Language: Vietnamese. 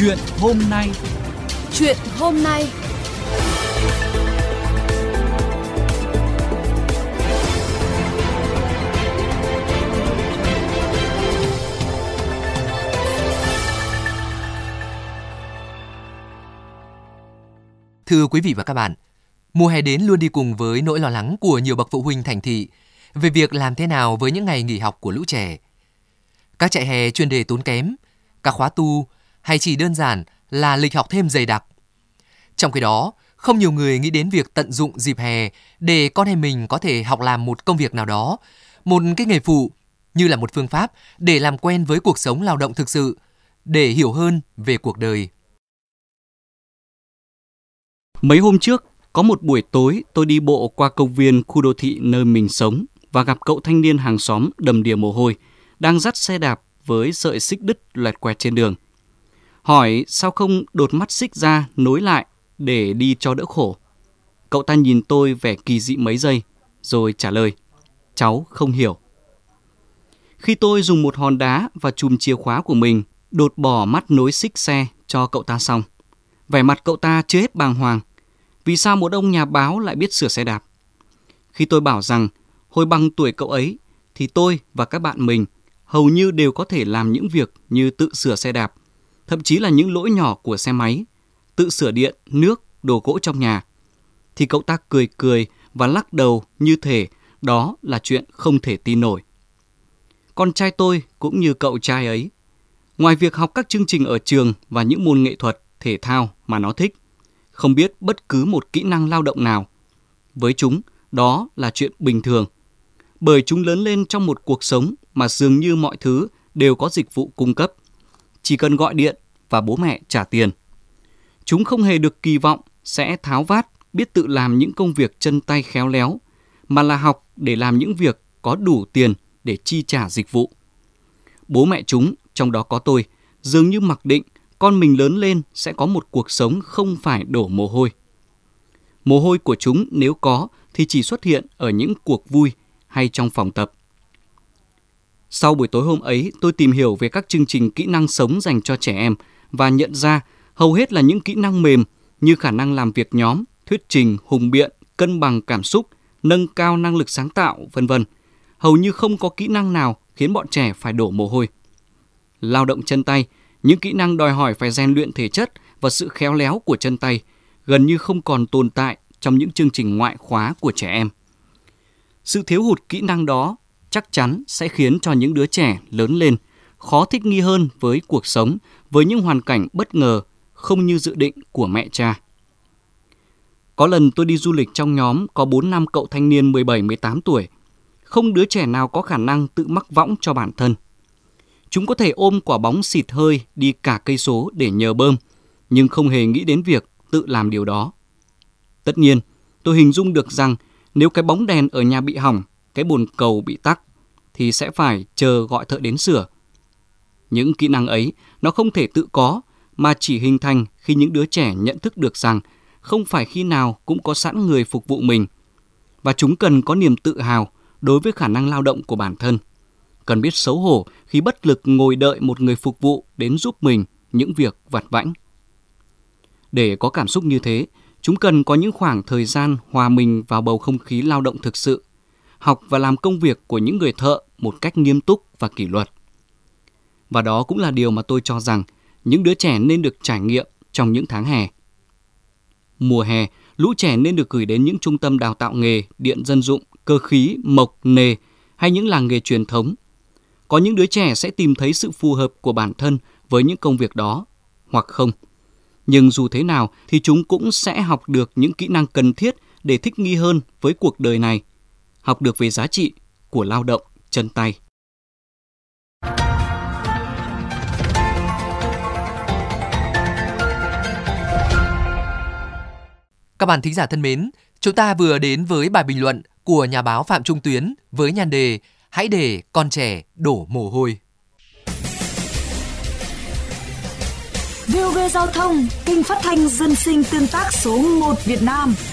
Chuyện hôm nay. Chuyện hôm nay. Thưa quý vị và các bạn, mùa hè đến luôn đi cùng với nỗi lo lắng của nhiều bậc phụ huynh thành thị về việc làm thế nào với những ngày nghỉ học của lũ trẻ. Các trại hè chuyên đề tốn kém, các khóa tu hay chỉ đơn giản là lịch học thêm dày đặc. Trong khi đó, không nhiều người nghĩ đến việc tận dụng dịp hè để con em mình có thể học làm một công việc nào đó, một cái nghề phụ như là một phương pháp để làm quen với cuộc sống lao động thực sự, để hiểu hơn về cuộc đời. Mấy hôm trước, có một buổi tối tôi đi bộ qua công viên khu đô thị nơi mình sống và gặp cậu thanh niên hàng xóm đầm đìa mồ hôi, đang dắt xe đạp với sợi xích đứt loẹt quẹt trên đường. Hỏi sao không đột mắt xích ra nối lại để đi cho đỡ khổ. Cậu ta nhìn tôi vẻ kỳ dị mấy giây, rồi trả lời, cháu không hiểu. Khi tôi dùng một hòn đá và chùm chìa khóa của mình đột bỏ mắt nối xích xe cho cậu ta xong, vẻ mặt cậu ta chưa hết bàng hoàng. Vì sao một ông nhà báo lại biết sửa xe đạp? Khi tôi bảo rằng hồi bằng tuổi cậu ấy thì tôi và các bạn mình hầu như đều có thể làm những việc như tự sửa xe đạp, thậm chí là những lỗi nhỏ của xe máy, tự sửa điện, nước, đồ gỗ trong nhà. Thì cậu ta cười cười và lắc đầu như thể đó là chuyện không thể tin nổi. Con trai tôi cũng như cậu trai ấy. Ngoài việc học các chương trình ở trường và những môn nghệ thuật, thể thao mà nó thích, không biết bất cứ một kỹ năng lao động nào. Với chúng, đó là chuyện bình thường. Bởi chúng lớn lên trong một cuộc sống mà dường như mọi thứ đều có dịch vụ cung cấp. Chỉ cần gọi điện và bố mẹ trả tiền. Chúng không hề được kỳ vọng sẽ tháo vát, biết tự làm những công việc chân tay khéo léo, mà là học để làm những việc có đủ tiền để chi trả dịch vụ. Bố mẹ chúng, trong đó có tôi, dường như mặc định con mình lớn lên sẽ có một cuộc sống không phải đổ mồ hôi. Mồ hôi của chúng nếu có thì chỉ xuất hiện ở những cuộc vui hay trong phòng tập. Sau buổi tối hôm ấy, tôi tìm hiểu về các chương trình kỹ năng sống dành cho trẻ em và nhận ra hầu hết là những kỹ năng mềm như khả năng làm việc nhóm, thuyết trình, hùng biện, cân bằng cảm xúc, nâng cao năng lực sáng tạo, vân vân. Hầu như không có kỹ năng nào khiến bọn trẻ phải đổ mồ hôi. Lao động chân tay, những kỹ năng đòi hỏi phải rèn luyện thể chất và sự khéo léo của chân tay gần như không còn tồn tại trong những chương trình ngoại khóa của trẻ em. Sự thiếu hụt kỹ năng đó chắc chắn sẽ khiến cho những đứa trẻ lớn lên khó thích nghi hơn với cuộc sống với những hoàn cảnh bất ngờ không như dự định của mẹ cha. Có lần tôi đi du lịch trong nhóm có 4 năm cậu thanh niên 17-18 tuổi. Không đứa trẻ nào có khả năng tự mắc võng cho bản thân. Chúng có thể ôm quả bóng xịt hơi đi cả cây số để nhờ bơm, nhưng không hề nghĩ đến việc tự làm điều đó. Tất nhiên, tôi hình dung được rằng nếu cái bóng đèn ở nhà bị hỏng, cái bồn cầu bị tắc, thì sẽ phải chờ gọi thợ đến sửa. Những kỹ năng ấy nó không thể tự có mà chỉ hình thành khi những đứa trẻ nhận thức được rằng không phải khi nào cũng có sẵn người phục vụ mình và chúng cần có niềm tự hào đối với khả năng lao động của bản thân. Cần biết xấu hổ khi bất lực ngồi đợi một người phục vụ đến giúp mình những việc vặt vãnh. Để có cảm xúc như thế, chúng cần có những khoảng thời gian hòa mình vào bầu không khí lao động thực sự, học và làm công việc của những người thợ một cách nghiêm túc và kỷ luật. Và đó cũng là điều mà tôi cho rằng những đứa trẻ nên được trải nghiệm trong những tháng hè. Mùa hè, lũ trẻ nên được gửi đến những trung tâm đào tạo nghề, điện dân dụng, cơ khí, mộc, nề hay những làng nghề truyền thống. Có những đứa trẻ sẽ tìm thấy sự phù hợp của bản thân với những công việc đó, hoặc không. Nhưng dù thế nào thì chúng cũng sẽ học được những kỹ năng cần thiết để thích nghi hơn với cuộc đời này, học được về giá trị của lao động chân tay. Các bạn thính giả thân mến, chúng ta vừa đến với bài bình luận của nhà báo Phạm Trung Tuyến với nhan đề Hãy để con trẻ đổ mồ hôi. VOV Giao thông, kênh phát thanh dân sinh tương tác số 1 Việt Nam –